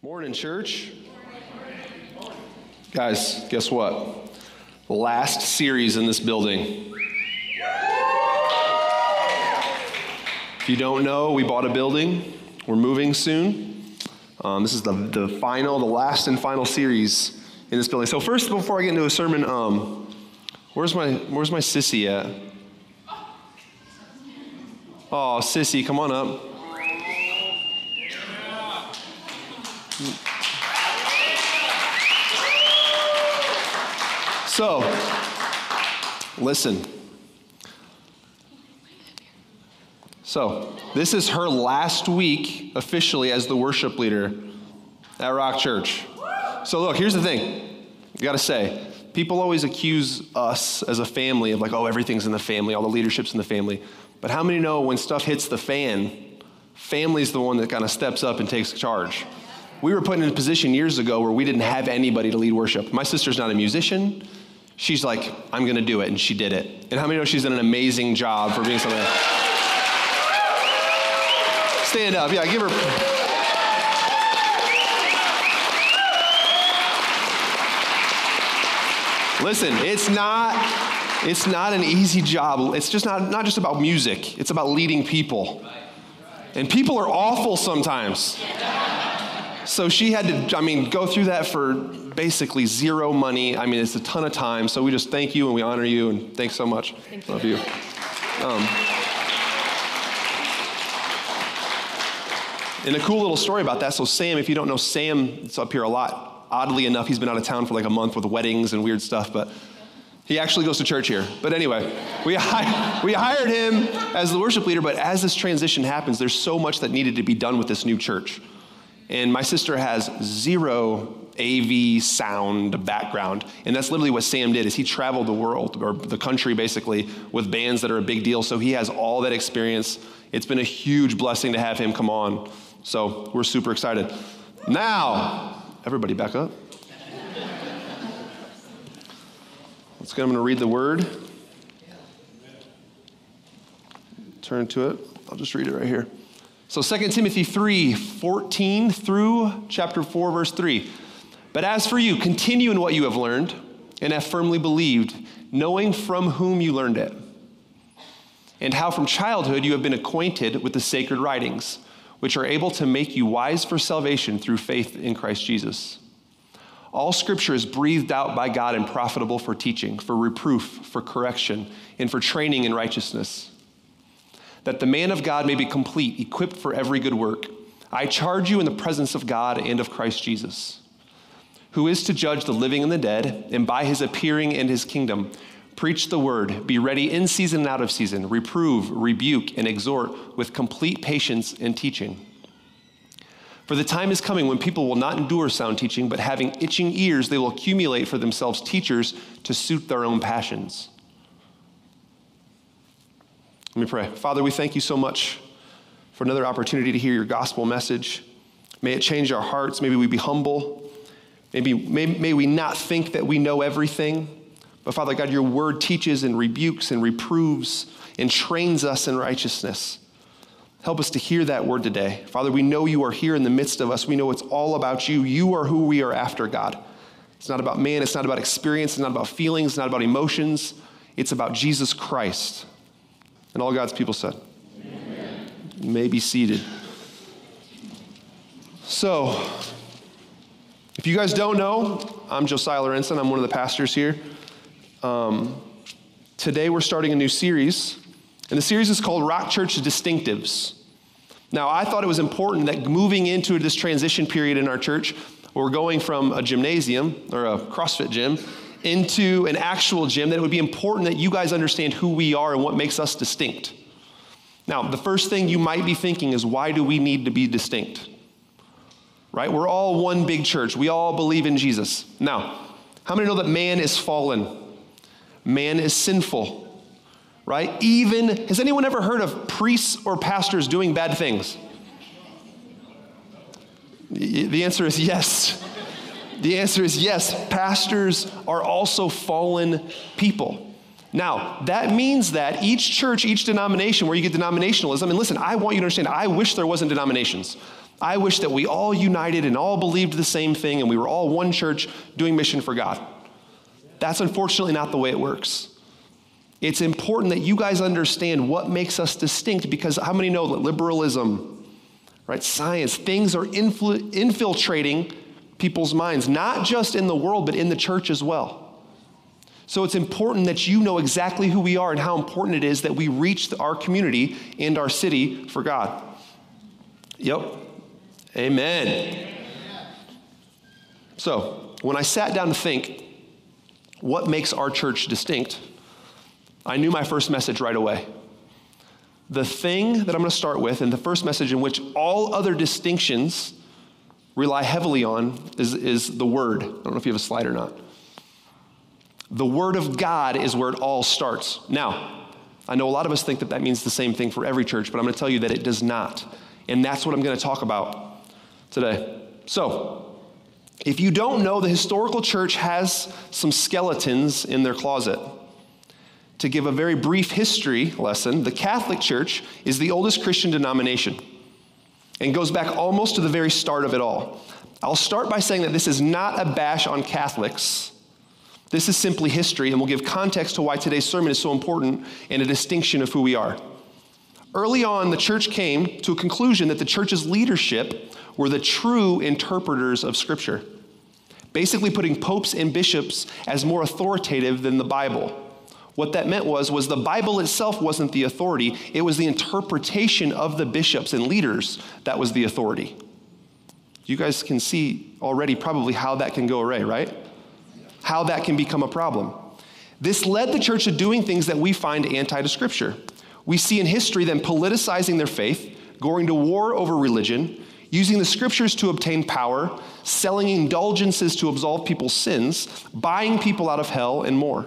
Morning, church. Guys, guess what? Last series in this building. If you don't know, we bought a building. We're moving soon. Um, this is the, the final, the last and final series in this building. So first, before I get into a sermon, um, where's my where's my sissy at? Oh, sissy, come on up. So, listen. So, this is her last week officially as the worship leader at Rock Church. So, look, here's the thing. You got to say, people always accuse us as a family of like, oh, everything's in the family, all the leadership's in the family. But how many know when stuff hits the fan, family's the one that kind of steps up and takes charge? We were put in a position years ago where we didn't have anybody to lead worship. My sister's not a musician she's like, I'm going to do it. And she did it. And how many know she's done an amazing job for being something? Stand up. Yeah, give her. Listen, it's not it's not an easy job. It's just not not just about music. It's about leading people. And people are awful sometimes. So she had to I mean go through that for basically zero money. I mean, it's a ton of time. So we just thank you and we honor you and thanks so much. Thank Love you. Um, and a cool little story about that. So Sam, if you don't know Sam, it's up here a lot. Oddly enough, he's been out of town for like a month with weddings and weird stuff, but he actually goes to church here. But anyway, we, we hired him as the worship leader, but as this transition happens, there's so much that needed to be done with this new church. And my sister has zero AV sound background. And that's literally what Sam did is he traveled the world or the country basically with bands that are a big deal. So he has all that experience. It's been a huge blessing to have him come on. So we're super excited. Now, everybody back up. Let's get, I'm going to read the word. Turn to it. I'll just read it right here. So 2 Timothy 3 14 through chapter 4, verse 3. But as for you, continue in what you have learned and have firmly believed, knowing from whom you learned it, and how from childhood you have been acquainted with the sacred writings, which are able to make you wise for salvation through faith in Christ Jesus. All scripture is breathed out by God and profitable for teaching, for reproof, for correction, and for training in righteousness, that the man of God may be complete, equipped for every good work. I charge you in the presence of God and of Christ Jesus who is to judge the living and the dead, and by his appearing and his kingdom, preach the word, be ready in season and out of season, reprove, rebuke, and exhort with complete patience and teaching. For the time is coming when people will not endure sound teaching, but having itching ears, they will accumulate for themselves teachers to suit their own passions. Let me pray. Father, we thank you so much for another opportunity to hear your gospel message. May it change our hearts. Maybe we be humble. Maybe may, may we not think that we know everything, but Father God, your word teaches and rebukes and reproves and trains us in righteousness. Help us to hear that word today. Father, we know you are here in the midst of us. We know it's all about you. You are who we are after, God. It's not about man, it's not about experience, it's not about feelings, it's not about emotions. It's about Jesus Christ. And all God's people said. Amen. May be seated. So, if you guys don't know, I'm Josiah Lorenzen. I'm one of the pastors here. Um, today we're starting a new series, and the series is called Rock Church Distinctives. Now, I thought it was important that moving into this transition period in our church, we're going from a gymnasium or a CrossFit gym into an actual gym, that it would be important that you guys understand who we are and what makes us distinct. Now, the first thing you might be thinking is why do we need to be distinct? right? We're all one big church. We all believe in Jesus. Now, how many know that man is fallen? Man is sinful, right? Even, has anyone ever heard of priests or pastors doing bad things? The answer is yes. The answer is yes. Pastors are also fallen people. Now, that means that each church, each denomination, where you get denominationalism, and listen, I want you to understand, I wish there wasn't denominations. I wish that we all united and all believed the same thing and we were all one church doing mission for God. That's unfortunately not the way it works. It's important that you guys understand what makes us distinct because how many know that liberalism, right, science, things are influ- infiltrating people's minds, not just in the world, but in the church as well. So it's important that you know exactly who we are and how important it is that we reach our community and our city for God. Yep. Amen. So, when I sat down to think, what makes our church distinct? I knew my first message right away. The thing that I'm going to start with, and the first message in which all other distinctions rely heavily on, is, is the Word. I don't know if you have a slide or not. The Word of God is where it all starts. Now, I know a lot of us think that that means the same thing for every church, but I'm going to tell you that it does not. And that's what I'm going to talk about today. So, if you don't know, the historical church has some skeletons in their closet. To give a very brief history lesson, the Catholic Church is the oldest Christian denomination and goes back almost to the very start of it all. I'll start by saying that this is not a bash on Catholics. This is simply history, and we'll give context to why today's sermon is so important and a distinction of who we are. Early on, the church came to a conclusion that the church's leadership were the true interpreters of Scripture, basically putting popes and bishops as more authoritative than the Bible. What that meant was, was the Bible itself wasn't the authority, it was the interpretation of the bishops and leaders that was the authority. You guys can see already probably how that can go away, right? How that can become a problem. This led the church to doing things that we find anti to Scripture. We see in history them politicizing their faith, going to war over religion, using the scriptures to obtain power, selling indulgences to absolve people's sins, buying people out of hell, and more.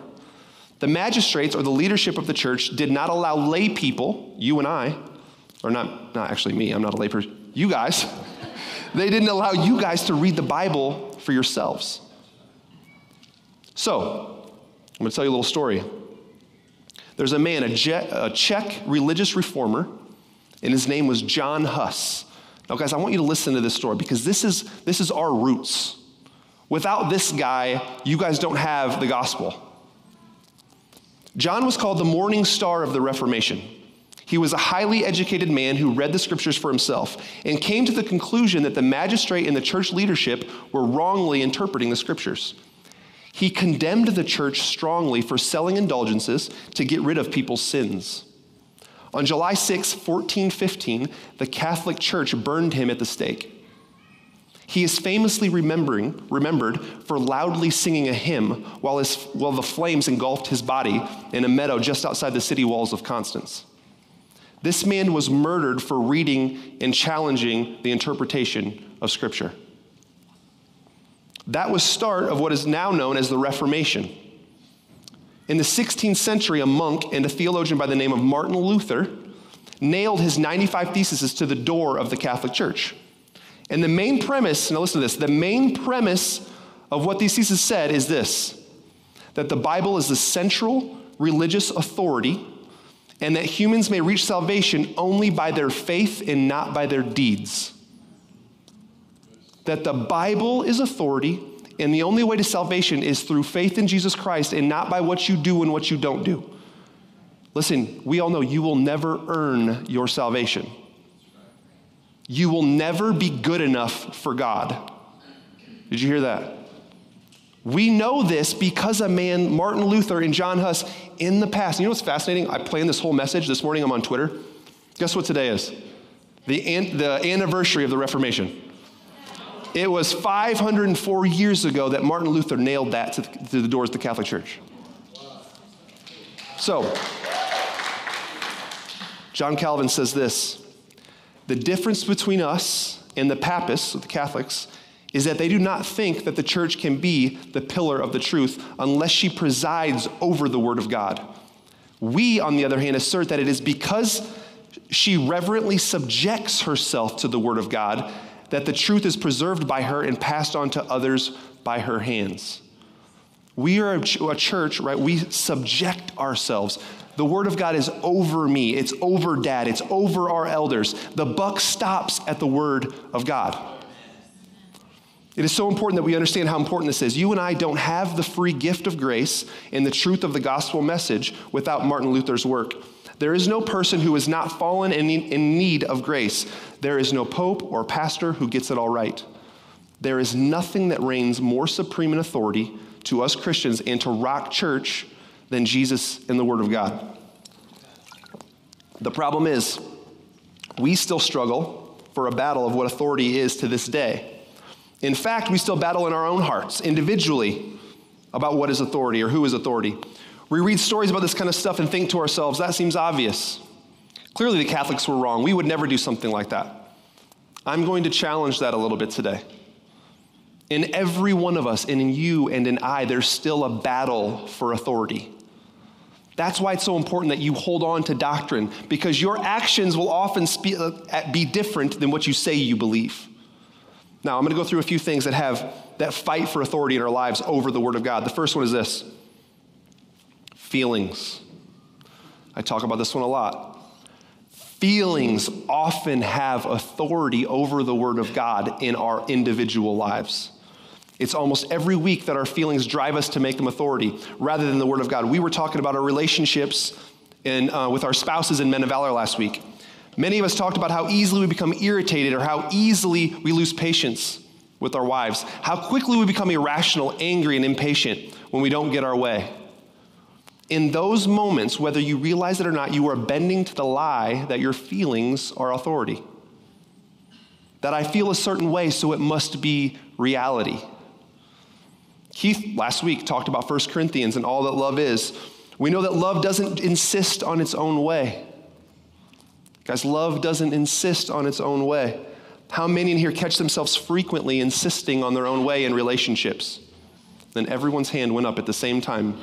The magistrates or the leadership of the church did not allow lay people, you and I, or not, not actually me, I'm not a lay person, you guys, they didn't allow you guys to read the Bible for yourselves. So, I'm going to tell you a little story. There's a man, a, Je- a Czech religious reformer, and his name was John Huss. Now, guys, I want you to listen to this story because this is, this is our roots. Without this guy, you guys don't have the gospel. John was called the morning star of the Reformation. He was a highly educated man who read the scriptures for himself and came to the conclusion that the magistrate and the church leadership were wrongly interpreting the scriptures. He condemned the church strongly for selling indulgences to get rid of people's sins. On July 6, 1415, the Catholic Church burned him at the stake. He is famously remembering, remembered for loudly singing a hymn while, his, while the flames engulfed his body in a meadow just outside the city walls of Constance. This man was murdered for reading and challenging the interpretation of Scripture. That was start of what is now known as the Reformation. In the 16th century, a monk and a theologian by the name of Martin Luther nailed his 95 theses to the door of the Catholic Church. And the main premise, now listen to this, the main premise of what these theses said is this that the Bible is the central religious authority and that humans may reach salvation only by their faith and not by their deeds. That the Bible is authority and the only way to salvation is through faith in Jesus Christ and not by what you do and what you don't do. Listen, we all know you will never earn your salvation. You will never be good enough for God. Did you hear that? We know this because a man, Martin Luther and John Huss, in the past. You know what's fascinating? I planned this whole message this morning. I'm on Twitter. Guess what today is? The, an- the anniversary of the Reformation. It was 504 years ago that Martin Luther nailed that to, to the doors of the Catholic Church. So, John Calvin says this the difference between us and the Papists, the Catholics, is that they do not think that the church can be the pillar of the truth unless she presides over the Word of God. We, on the other hand, assert that it is because she reverently subjects herself to the Word of God that the truth is preserved by her and passed on to others by her hands. We are a church, right? We subject ourselves. The Word of God is over me, it's over dad, it's over our elders. The buck stops at the Word of God. It is so important that we understand how important this is. You and I don't have the free gift of grace and the truth of the gospel message without Martin Luther's work. There is no person who is not fallen in need of grace. There is no pope or pastor who gets it all right. There is nothing that reigns more supreme in authority to us Christians and to Rock Church than Jesus and the Word of God. The problem is, we still struggle for a battle of what authority is to this day. In fact, we still battle in our own hearts, individually, about what is authority or who is authority. We read stories about this kind of stuff and think to ourselves, that seems obvious. Clearly, the Catholics were wrong. We would never do something like that. I'm going to challenge that a little bit today. In every one of us, and in you and in I, there's still a battle for authority. That's why it's so important that you hold on to doctrine, because your actions will often uh, be different than what you say you believe. Now, I'm going to go through a few things that have that fight for authority in our lives over the Word of God. The first one is this Feelings. I talk about this one a lot. Feelings often have authority over the Word of God in our individual lives. It's almost every week that our feelings drive us to make them authority rather than the Word of God. We were talking about our relationships in, uh, with our spouses and Men of Valor last week. Many of us talked about how easily we become irritated or how easily we lose patience with our wives, how quickly we become irrational, angry, and impatient when we don't get our way in those moments, whether you realize it or not, you are bending to the lie that your feelings are authority. That I feel a certain way, so it must be reality. Keith last week talked about 1 Corinthians and all that love is. We know that love doesn't insist on its own way. Guys, love doesn't insist on its own way. How many in here catch themselves frequently insisting on their own way in relationships? Then everyone's hand went up at the same time.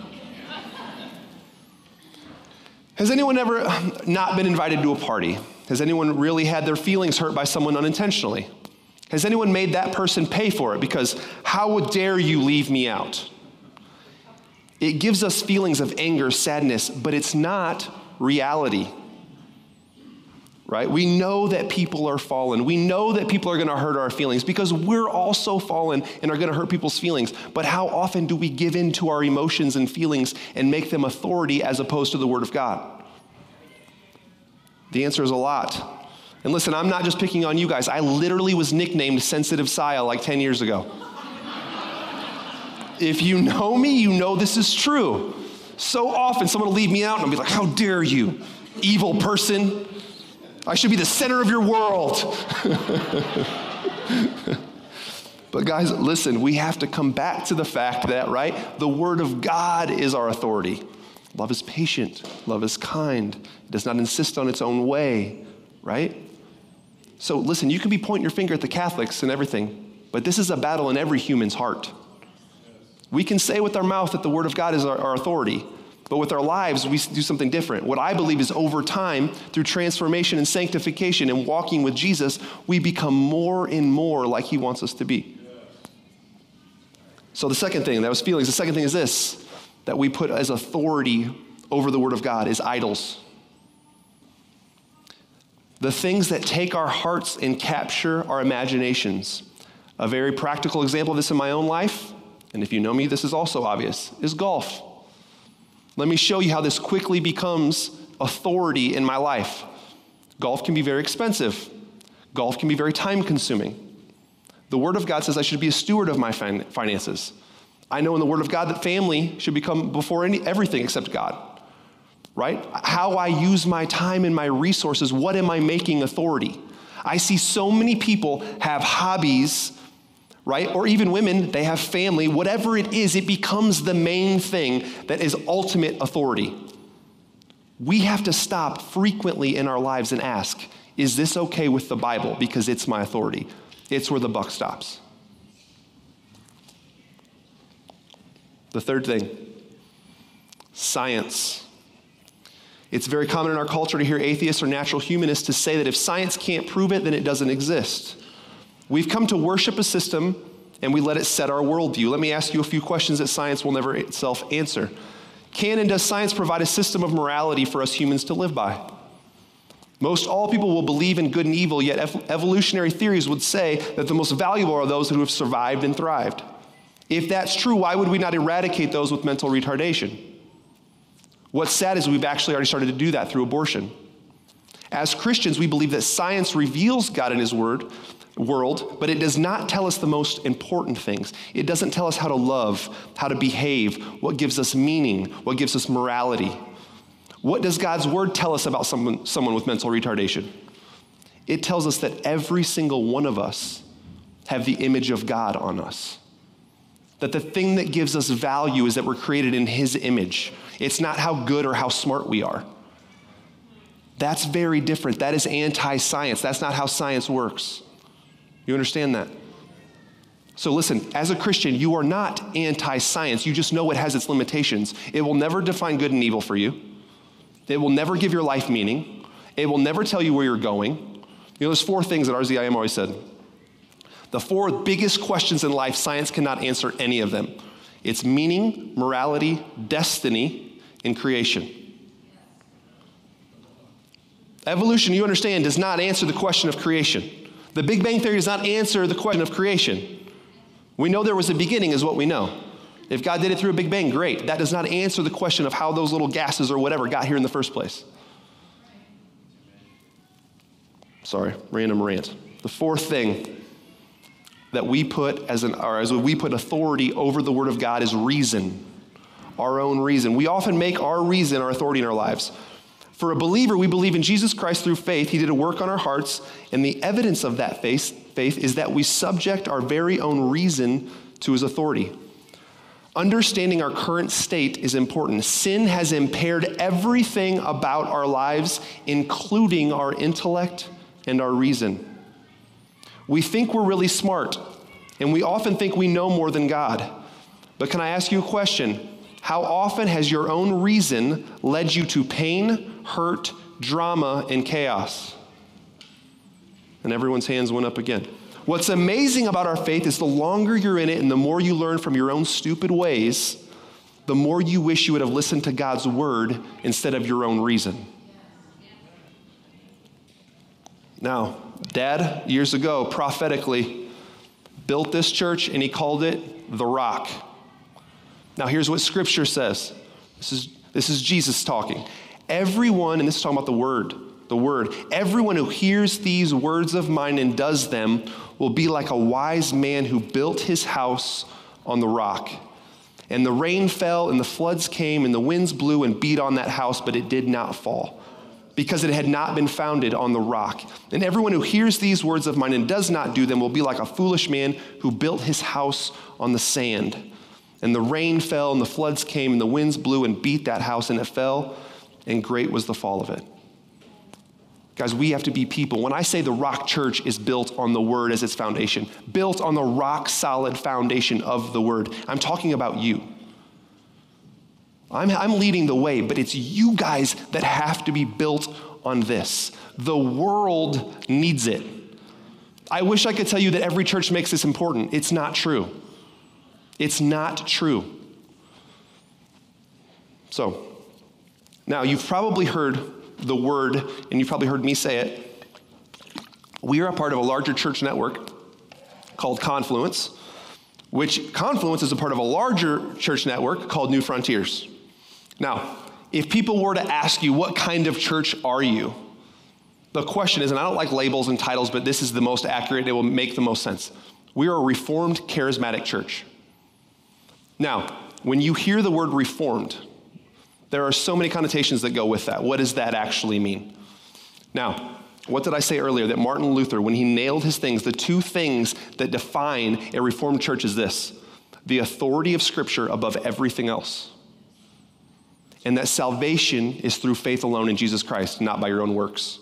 Has anyone ever not been invited to a party? Has anyone really had their feelings hurt by someone unintentionally? Has anyone made that person pay for it because how dare you leave me out? It gives us feelings of anger, sadness, but it's not reality right? We know that people are fallen. We know that people are going to hurt our feelings because we're also fallen and are going to hurt people's feelings. But how often do we give in to our emotions and feelings and make them authority as opposed to the Word of God? The answer is a lot. And listen, I'm not just picking on you guys. I literally was nicknamed Sensitive Saya like 10 years ago. if you know me, you know this is true. So often someone will leave me out and I'll be like, How dare you, evil person? I should be the center of your world. but, guys, listen, we have to come back to the fact that, right, the Word of God is our authority. Love is patient, love is kind, it does not insist on its own way, right? So, listen, you can be pointing your finger at the Catholics and everything, but this is a battle in every human's heart. We can say with our mouth that the Word of God is our, our authority, but with our lives, we do something different. What I believe is over time, through transformation and sanctification and walking with Jesus, we become more and more like He wants us to be. So, the second thing, that was feelings. The second thing is this that we put as authority over the Word of God is idols. The things that take our hearts and capture our imaginations. A very practical example of this in my own life, and if you know me, this is also obvious, is golf. Let me show you how this quickly becomes authority in my life. Golf can be very expensive, golf can be very time consuming. The Word of God says I should be a steward of my finances. I know in the Word of God that family should become before any, everything except God, right? How I use my time and my resources, what am I making authority? I see so many people have hobbies right? Or even women, they have family. Whatever it is, it becomes the main thing that is ultimate authority. We have to stop frequently in our lives and ask, is this okay with the Bible? Because it's my authority. It's where the buck stops. The third thing science. It's very common in our culture to hear atheists or natural humanists to say that if science can't prove it, then it doesn't exist. We've come to worship a system and we let it set our worldview. Let me ask you a few questions that science will never itself answer. Can and does science provide a system of morality for us humans to live by? Most all people will believe in good and evil, yet evolutionary theories would say that the most valuable are those who have survived and thrived. If that's true, why would we not eradicate those with mental retardation? What's sad is we've actually already started to do that through abortion. As Christians, we believe that science reveals God in His Word, world, but it does not tell us the most important things. It doesn't tell us how to love, how to behave, what gives us meaning, what gives us morality. What does God's word tell us about someone, someone with mental retardation? It tells us that every single one of us have the image of God on us. That the thing that gives us value is that we're created in His image. It's not how good or how smart we are. That's very different. That is anti science. That's not how science works. You understand that? So, listen, as a Christian, you are not anti science. You just know it has its limitations. It will never define good and evil for you. It will never give your life meaning. It will never tell you where you're going. You know, there's four things that RZIM always said. The four biggest questions in life, science cannot answer any of them. It's meaning, morality, destiny, and creation. Evolution, you understand, does not answer the question of creation. The Big Bang Theory does not answer the question of creation. We know there was a beginning, is what we know. If God did it through a Big Bang, great. That does not answer the question of how those little gases or whatever got here in the first place. Sorry, random rant. The fourth thing that we put as an or as we put authority over the word of God is reason. Our own reason. We often make our reason our authority in our lives. For a believer, we believe in Jesus Christ through faith. He did a work on our hearts, and the evidence of that faith, faith is that we subject our very own reason to his authority. Understanding our current state is important. Sin has impaired everything about our lives, including our intellect and our reason. We think we're really smart, and we often think we know more than God. But can I ask you a question? How often has your own reason led you to pain, hurt, drama, and chaos? And everyone's hands went up again. What's amazing about our faith is the longer you're in it and the more you learn from your own stupid ways, the more you wish you would have listened to God's word instead of your own reason. Now, Dad, years ago, prophetically, built this church and he called it the rock. Now, here's what scripture says this is, this is Jesus talking. Everyone, and this is talking about the word, the word, everyone who hears these words of mine and does them will be like a wise man who built his house on the rock. And the rain fell, and the floods came, and the winds blew and beat on that house, but it did not fall, because it had not been founded on the rock. And everyone who hears these words of mine and does not do them will be like a foolish man who built his house on the sand. And the rain fell, and the floods came, and the winds blew and beat that house, and it fell, and great was the fall of it. Guys, we have to be people. When I say the rock church is built on the word as its foundation, built on the rock solid foundation of the word, I'm talking about you. I'm, I'm leading the way, but it's you guys that have to be built on this. The world needs it. I wish I could tell you that every church makes this important. It's not true. It's not true. So, now you've probably heard the word, and you've probably heard me say it, we are a part of a larger church network called Confluence, which Confluence is a part of a larger church network called New Frontiers. Now, if people were to ask you, what kind of church are you? The question is, and I don't like labels and titles, but this is the most accurate, it will make the most sense. We are a reformed charismatic church. Now, when you hear the word reformed, there are so many connotations that go with that. What does that actually mean? Now, what did I say earlier? That Martin Luther, when he nailed his things, the two things that define a Reformed church is this the authority of Scripture above everything else. And that salvation is through faith alone in Jesus Christ, not by your own works.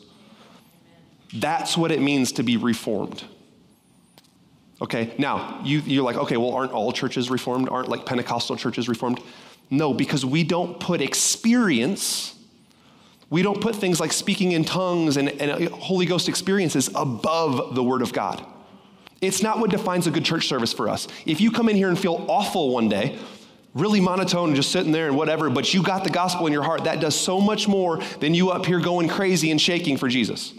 That's what it means to be reformed. Okay, now you, you're like, okay, well, aren't all churches reformed? Aren't like Pentecostal churches reformed? No, because we don't put experience, we don't put things like speaking in tongues and, and uh, Holy Ghost experiences above the Word of God. It's not what defines a good church service for us. If you come in here and feel awful one day, really monotone and just sitting there and whatever, but you got the gospel in your heart, that does so much more than you up here going crazy and shaking for Jesus.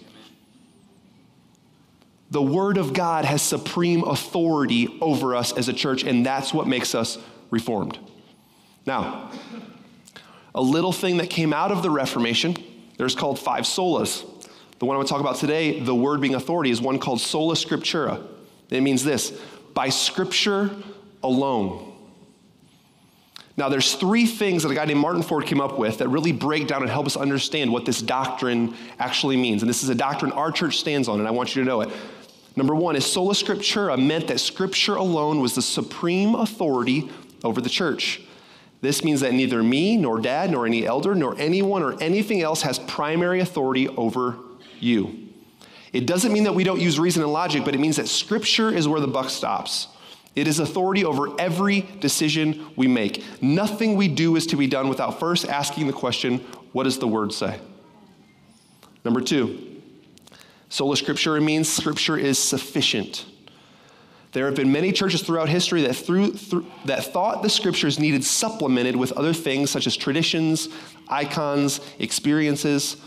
The Word of God has supreme authority over us as a church, and that's what makes us reformed. Now, a little thing that came out of the Reformation, there's called five solas. The one I want to talk about today, the word being authority, is one called sola scriptura. It means this by scripture alone. Now, there's three things that a guy named Martin Ford came up with that really break down and help us understand what this doctrine actually means. And this is a doctrine our church stands on, and I want you to know it. Number one is sola scriptura meant that scripture alone was the supreme authority over the church. This means that neither me, nor dad, nor any elder, nor anyone or anything else has primary authority over you. It doesn't mean that we don't use reason and logic, but it means that scripture is where the buck stops. It is authority over every decision we make. Nothing we do is to be done without first asking the question, what does the word say? Number two, sola scriptura means scripture is sufficient. There have been many churches throughout history that, through, through, that thought the scriptures needed supplemented with other things such as traditions, icons, experiences.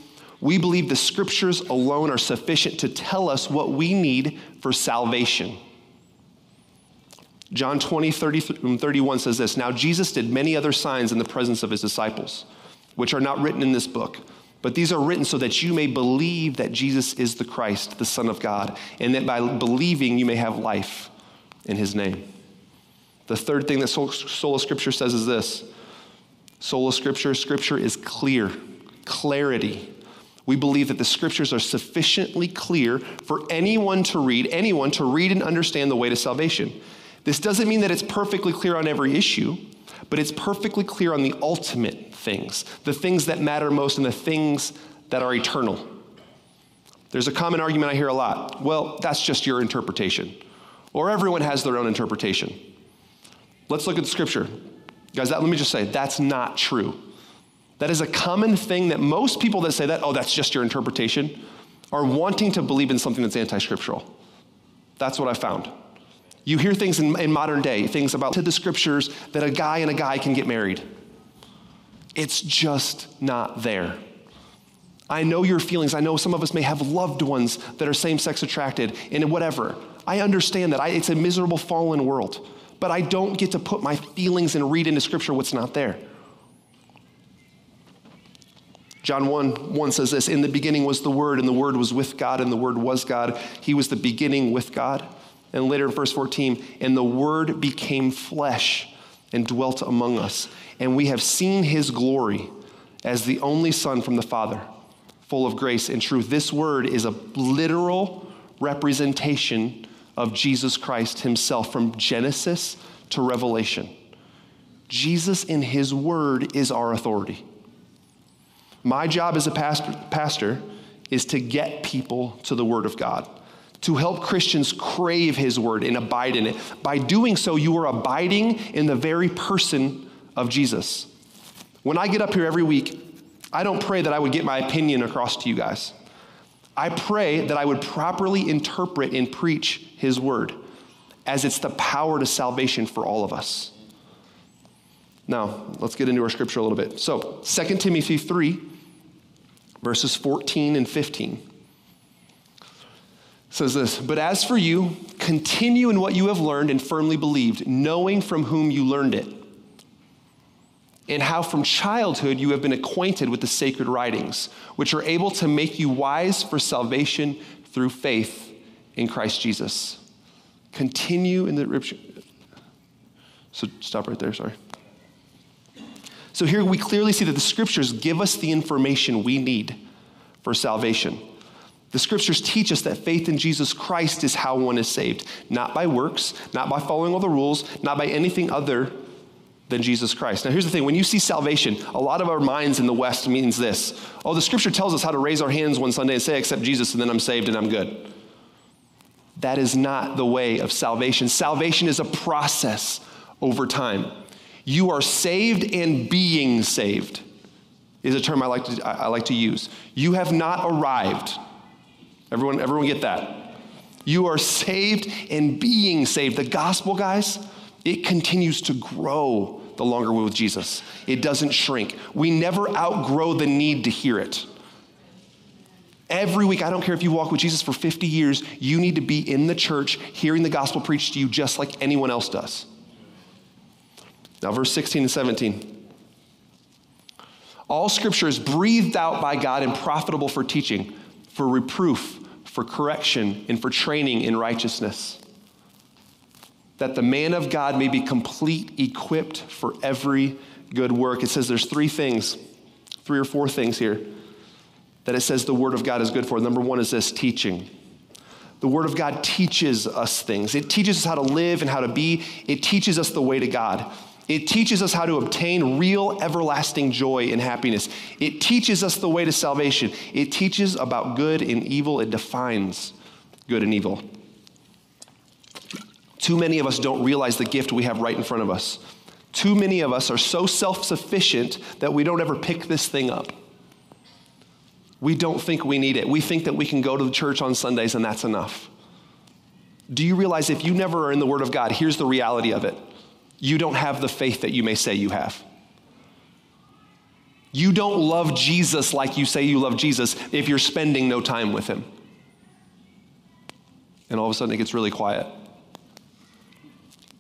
We believe the scriptures alone are sufficient to tell us what we need for salvation. John 20, 30, mm, 31 says this Now Jesus did many other signs in the presence of his disciples, which are not written in this book. But these are written so that you may believe that Jesus is the Christ, the Son of God, and that by believing you may have life in his name. The third thing that Sola Scriptura says is this Sola Scriptura, Scripture is clear, clarity. We believe that the scriptures are sufficiently clear for anyone to read, anyone to read and understand the way to salvation. This doesn't mean that it's perfectly clear on every issue, but it's perfectly clear on the ultimate things, the things that matter most and the things that are eternal. There's a common argument I hear a lot. Well, that's just your interpretation. Or everyone has their own interpretation. Let's look at the scripture. Guys, that, let me just say, that's not true. That is a common thing that most people that say that, oh, that's just your interpretation, are wanting to believe in something that's anti scriptural. That's what I found. You hear things in, in modern day, things about to the scriptures that a guy and a guy can get married. It's just not there. I know your feelings. I know some of us may have loved ones that are same sex attracted and whatever. I understand that. I, it's a miserable, fallen world. But I don't get to put my feelings and read into Scripture what's not there. John 1 1 says this In the beginning was the Word, and the Word was with God, and the Word was God. He was the beginning with God. And later in verse 14, and the Word became flesh and dwelt among us. And we have seen his glory as the only Son from the Father, full of grace and truth. This word is a literal representation of Jesus Christ himself from Genesis to Revelation. Jesus in his word is our authority. My job as a pastor, pastor is to get people to the word of God to help Christians crave his word and abide in it. By doing so, you are abiding in the very person of Jesus. When I get up here every week, I don't pray that I would get my opinion across to you guys. I pray that I would properly interpret and preach his word as it's the power to salvation for all of us. Now, let's get into our scripture a little bit. So, 2 Timothy 3, verses 14 and 15 says this But as for you, continue in what you have learned and firmly believed, knowing from whom you learned it and how from childhood you have been acquainted with the sacred writings, which are able to make you wise for salvation through faith in Christ Jesus. Continue in the. So stop right there, sorry. So here we clearly see that the scriptures give us the information we need for salvation. The scriptures teach us that faith in Jesus Christ is how one is saved, not by works, not by following all the rules, not by anything other than Jesus Christ. Now, here's the thing when you see salvation, a lot of our minds in the West means this oh, the scripture tells us how to raise our hands one Sunday and say, accept Jesus, and then I'm saved and I'm good. That is not the way of salvation. Salvation is a process over time. You are saved and being saved is a term I like to, I like to use. You have not arrived. Everyone, everyone get that? You are saved and being saved. The gospel, guys, it continues to grow the longer we're with Jesus. It doesn't shrink. We never outgrow the need to hear it. Every week, I don't care if you walk with Jesus for 50 years, you need to be in the church hearing the gospel preached to you just like anyone else does. Now, verse 16 and 17. All scripture is breathed out by God and profitable for teaching, for reproof, for correction, and for training in righteousness, that the man of God may be complete, equipped for every good work. It says there's three things, three or four things here that it says the Word of God is good for. Number one is this teaching. The Word of God teaches us things. It teaches us how to live and how to be. It teaches us the way to God. It teaches us how to obtain real everlasting joy and happiness. It teaches us the way to salvation. It teaches about good and evil. It defines good and evil. Too many of us don't realize the gift we have right in front of us. Too many of us are so self sufficient that we don't ever pick this thing up. We don't think we need it. We think that we can go to the church on Sundays and that's enough. Do you realize if you never are in the Word of God, here's the reality of it you don't have the faith that you may say you have. You don't love Jesus like you say you love Jesus if you're spending no time with Him. And all of a sudden it gets really quiet.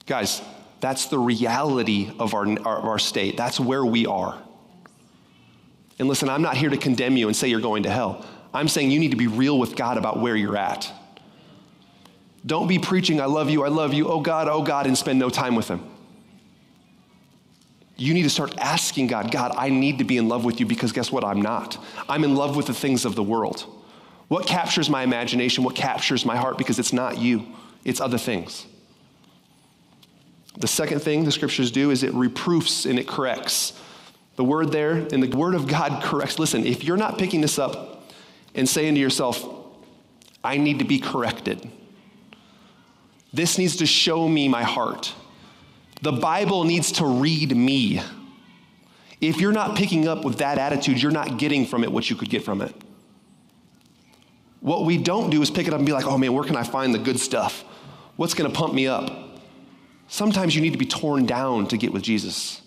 Guys, that's the reality of our, our, our state. That's where we are. And listen, I'm not here to condemn you and say you're going to hell. I'm saying you need to be real with God about where you're at. Don't be preaching, I love you, I love you, oh God, oh God, and spend no time with Him. You need to start asking God, God, I need to be in love with you because guess what? I'm not. I'm in love with the things of the world. What captures my imagination? What captures my heart? Because it's not you, it's other things. The second thing the scriptures do is it reproofs and it corrects. The word there and the word of God corrects. Listen, if you're not picking this up and saying to yourself, I need to be corrected, this needs to show me my heart. The Bible needs to read me. If you're not picking up with that attitude, you're not getting from it what you could get from it. What we don't do is pick it up and be like, oh man, where can I find the good stuff? What's going to pump me up? Sometimes you need to be torn down to get with Jesus.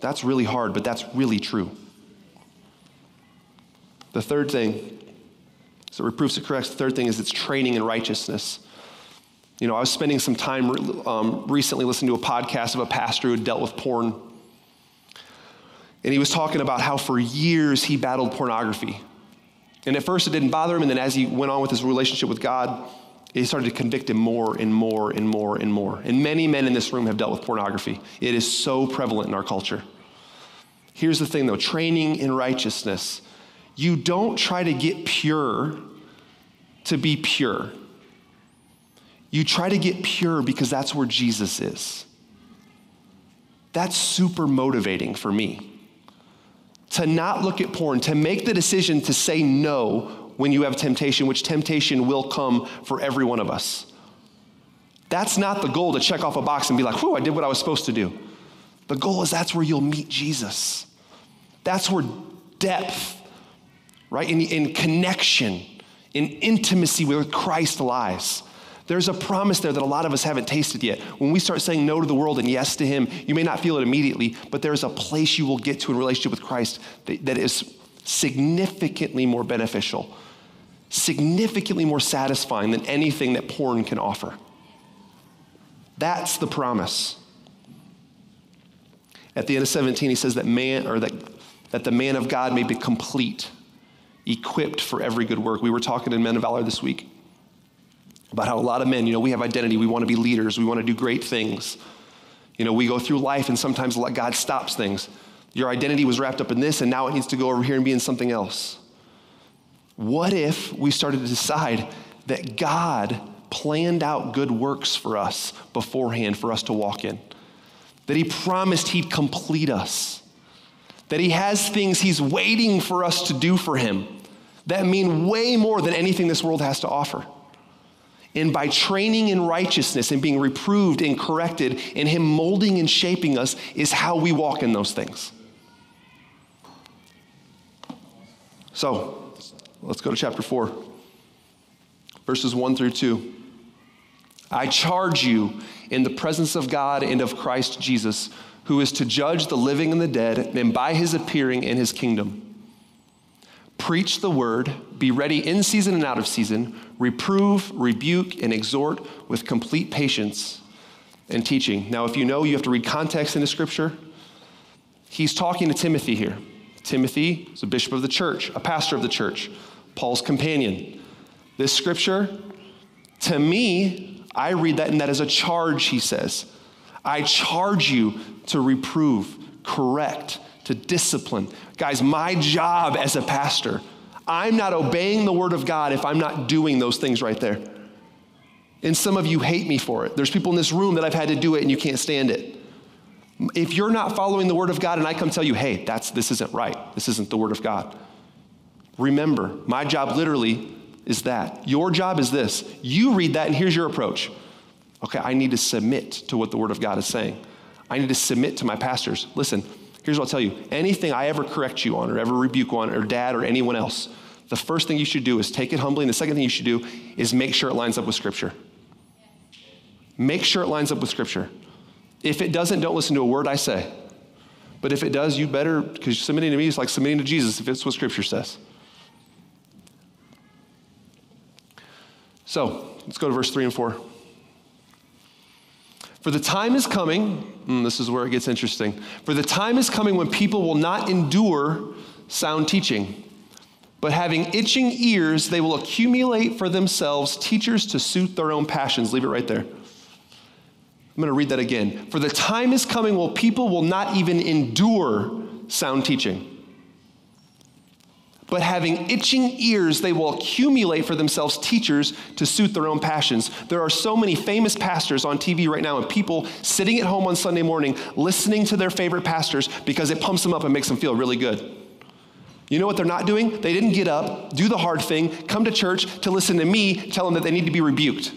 That's really hard, but that's really true. The third thing, so reproofs it corrects. The third thing is it's training in righteousness. You know, I was spending some time um, recently listening to a podcast of a pastor who dealt with porn. And he was talking about how for years he battled pornography. And at first it didn't bother him, and then as he went on with his relationship with God, he started to convict him more and more and more and more. And many men in this room have dealt with pornography. It is so prevalent in our culture. Here's the thing though training in righteousness. You don't try to get pure to be pure. You try to get pure because that's where Jesus is. That's super motivating for me. To not look at porn, to make the decision to say no when you have temptation, which temptation will come for every one of us. That's not the goal to check off a box and be like, whew, I did what I was supposed to do. The goal is that's where you'll meet Jesus. That's where depth, right, in, in connection, in intimacy with Christ lies. There's a promise there that a lot of us haven't tasted yet. When we start saying no to the world and yes to Him, you may not feel it immediately, but there's a place you will get to in relationship with Christ that, that is significantly more beneficial, significantly more satisfying than anything that porn can offer. That's the promise. At the end of 17, he says that man, or that, that the man of God may be complete, equipped for every good work. We were talking in Men of Valor this week about how a lot of men, you know, we have identity, we want to be leaders, we want to do great things. You know, we go through life and sometimes God stops things. Your identity was wrapped up in this and now it needs to go over here and be in something else. What if we started to decide that God planned out good works for us beforehand for us to walk in? That He promised He'd complete us? That He has things He's waiting for us to do for Him that mean way more than anything this world has to offer? And by training in righteousness and being reproved and corrected, and Him molding and shaping us, is how we walk in those things. So, let's go to chapter 4, verses 1 through 2. I charge you in the presence of God and of Christ Jesus, who is to judge the living and the dead, and by his appearing in his kingdom. Preach the word, be ready in season and out of season, reprove, rebuke, and exhort with complete patience and teaching. Now, if you know, you have to read context in the scripture. He's talking to Timothy here. Timothy is a bishop of the church, a pastor of the church, Paul's companion. This scripture, to me, I read that and that is a charge, he says. I charge you to reprove, correct, to discipline. Guys, my job as a pastor, I'm not obeying the word of God if I'm not doing those things right there. And some of you hate me for it. There's people in this room that I've had to do it and you can't stand it. If you're not following the word of God and I come tell you, hey, that's, this isn't right, this isn't the word of God, remember, my job literally is that. Your job is this. You read that and here's your approach. Okay, I need to submit to what the word of God is saying. I need to submit to my pastors. Listen, here's what I'll tell you anything I ever correct you on or ever rebuke on, or dad or anyone else, the first thing you should do is take it humbly. And the second thing you should do is make sure it lines up with Scripture. Make sure it lines up with Scripture. If it doesn't, don't listen to a word I say. But if it does, you better, because submitting to me is like submitting to Jesus if it's what Scripture says. So, let's go to verse 3 and 4. For the time is coming, and this is where it gets interesting. For the time is coming when people will not endure sound teaching, but having itching ears, they will accumulate for themselves teachers to suit their own passions. Leave it right there. I'm going to read that again. For the time is coming when people will not even endure sound teaching. But having itching ears, they will accumulate for themselves teachers to suit their own passions. There are so many famous pastors on TV right now, and people sitting at home on Sunday morning listening to their favorite pastors because it pumps them up and makes them feel really good. You know what they're not doing? They didn't get up, do the hard thing, come to church to listen to me tell them that they need to be rebuked.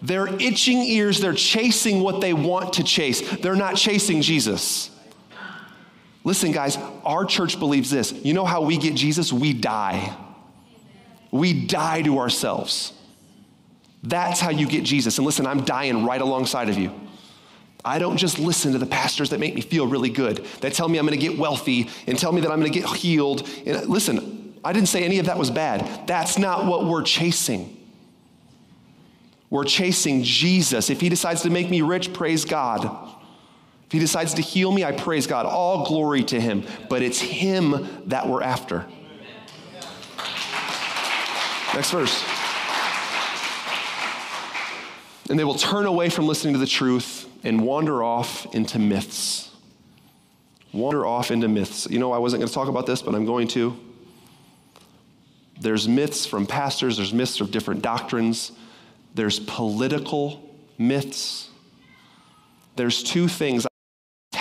They're itching ears, they're chasing what they want to chase. They're not chasing Jesus. Listen, guys, our church believes this. You know how we get Jesus? We die. We die to ourselves. That's how you get Jesus. And listen, I'm dying right alongside of you. I don't just listen to the pastors that make me feel really good, that tell me I'm gonna get wealthy and tell me that I'm gonna get healed. And uh, listen, I didn't say any of that was bad. That's not what we're chasing. We're chasing Jesus. If he decides to make me rich, praise God. If he decides to heal me, I praise God. All glory to him. But it's him that we're after. Next verse. And they will turn away from listening to the truth and wander off into myths. Wander off into myths. You know, I wasn't going to talk about this, but I'm going to. There's myths from pastors, there's myths of different doctrines there's political myths. There's two things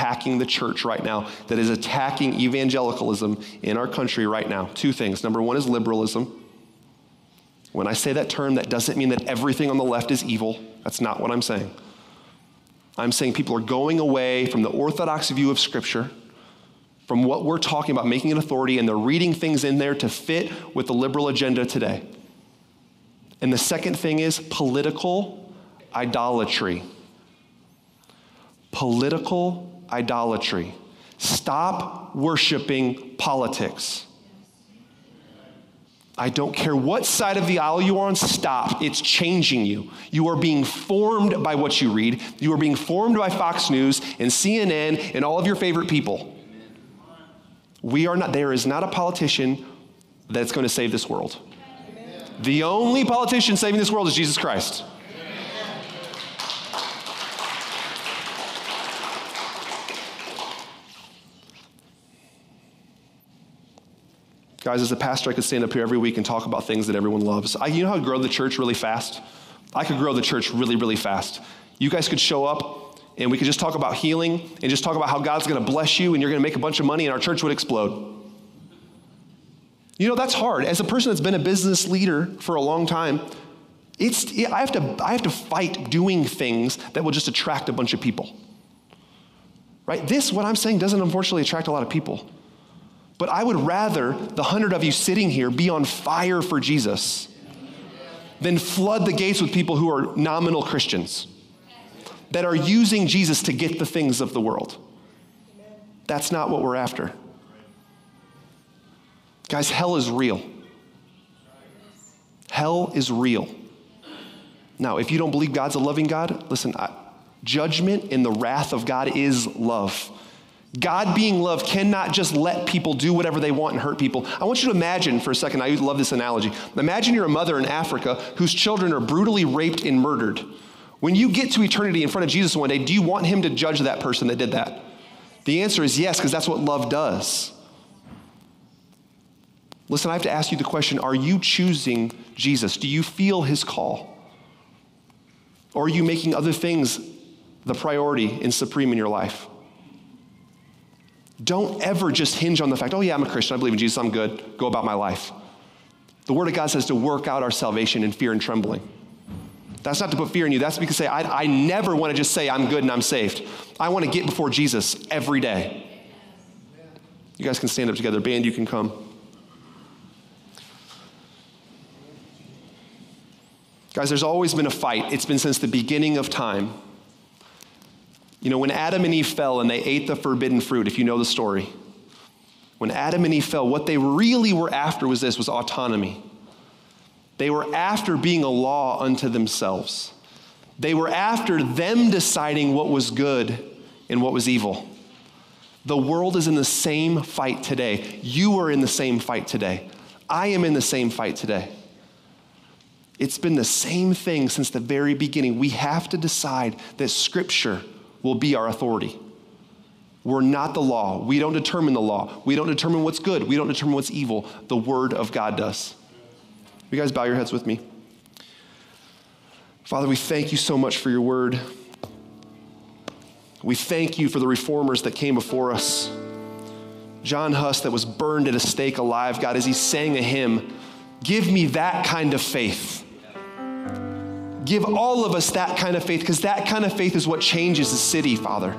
attacking the church right now that is attacking evangelicalism in our country right now. Two things. Number one is liberalism. When I say that term, that doesn't mean that everything on the left is evil. That's not what I'm saying. I'm saying people are going away from the orthodox view of Scripture, from what we're talking about, making an authority, and they're reading things in there to fit with the liberal agenda today. And the second thing is political idolatry. Political idolatry. Stop worshiping politics. I don't care what side of the aisle you're on, stop. It's changing you. You are being formed by what you read. You are being formed by Fox News and CNN and all of your favorite people. We are not, there is not a politician that's going to save this world. The only politician saving this world is Jesus Christ. Guys, as a pastor, I could stand up here every week and talk about things that everyone loves. I, you know how to grow the church really fast? I could grow the church really, really fast. You guys could show up and we could just talk about healing and just talk about how God's going to bless you and you're going to make a bunch of money and our church would explode. You know, that's hard. As a person that's been a business leader for a long time, it's, I, have to, I have to fight doing things that will just attract a bunch of people. Right? This, what I'm saying, doesn't unfortunately attract a lot of people. But I would rather the hundred of you sitting here be on fire for Jesus than flood the gates with people who are nominal Christians that are using Jesus to get the things of the world. That's not what we're after. Guys, hell is real. Hell is real. Now, if you don't believe God's a loving God, listen, I, judgment and the wrath of God is love. God being love cannot just let people do whatever they want and hurt people. I want you to imagine for a second, I love this analogy. Imagine you're a mother in Africa whose children are brutally raped and murdered. When you get to eternity in front of Jesus one day, do you want him to judge that person that did that? The answer is yes, because that's what love does. Listen, I have to ask you the question are you choosing Jesus? Do you feel his call? Or are you making other things the priority and supreme in your life? Don't ever just hinge on the fact, oh, yeah, I'm a Christian. I believe in Jesus. I'm good. Go about my life. The Word of God says to work out our salvation in fear and trembling. That's not to put fear in you. That's because say, I, I never want to just say I'm good and I'm saved. I want to get before Jesus every day. You guys can stand up together. Band, you can come. Guys, there's always been a fight. It's been since the beginning of time. You know, when Adam and Eve fell and they ate the forbidden fruit, if you know the story, when Adam and Eve fell, what they really were after was this was autonomy. They were after being a law unto themselves. They were after them deciding what was good and what was evil. The world is in the same fight today. You are in the same fight today. I am in the same fight today. It's been the same thing since the very beginning. We have to decide that Scripture will be our authority. We're not the law. We don't determine the law. We don't determine what's good. We don't determine what's evil. The Word of God does. You guys bow your heads with me. Father, we thank you so much for your Word. We thank you for the reformers that came before us. John Huss, that was burned at a stake alive, God, as he sang a hymn, give me that kind of faith. Give all of us that kind of faith because that kind of faith is what changes the city, Father.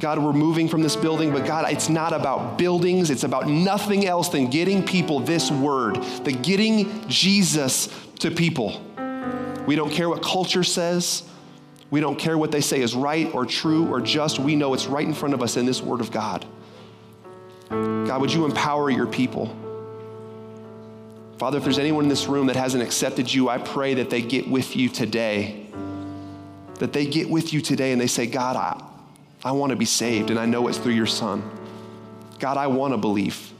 God, we're moving from this building, but God, it's not about buildings. It's about nothing else than getting people this word, the getting Jesus to people. We don't care what culture says. We don't care what they say is right or true or just. We know it's right in front of us in this word of God. God, would you empower your people? Father, if there's anyone in this room that hasn't accepted you, I pray that they get with you today. That they get with you today and they say, God, I, I want to be saved, and I know it's through your Son. God, I want to believe.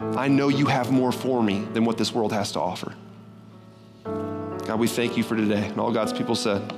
I know you have more for me than what this world has to offer. God, we thank you for today. And all God's people said,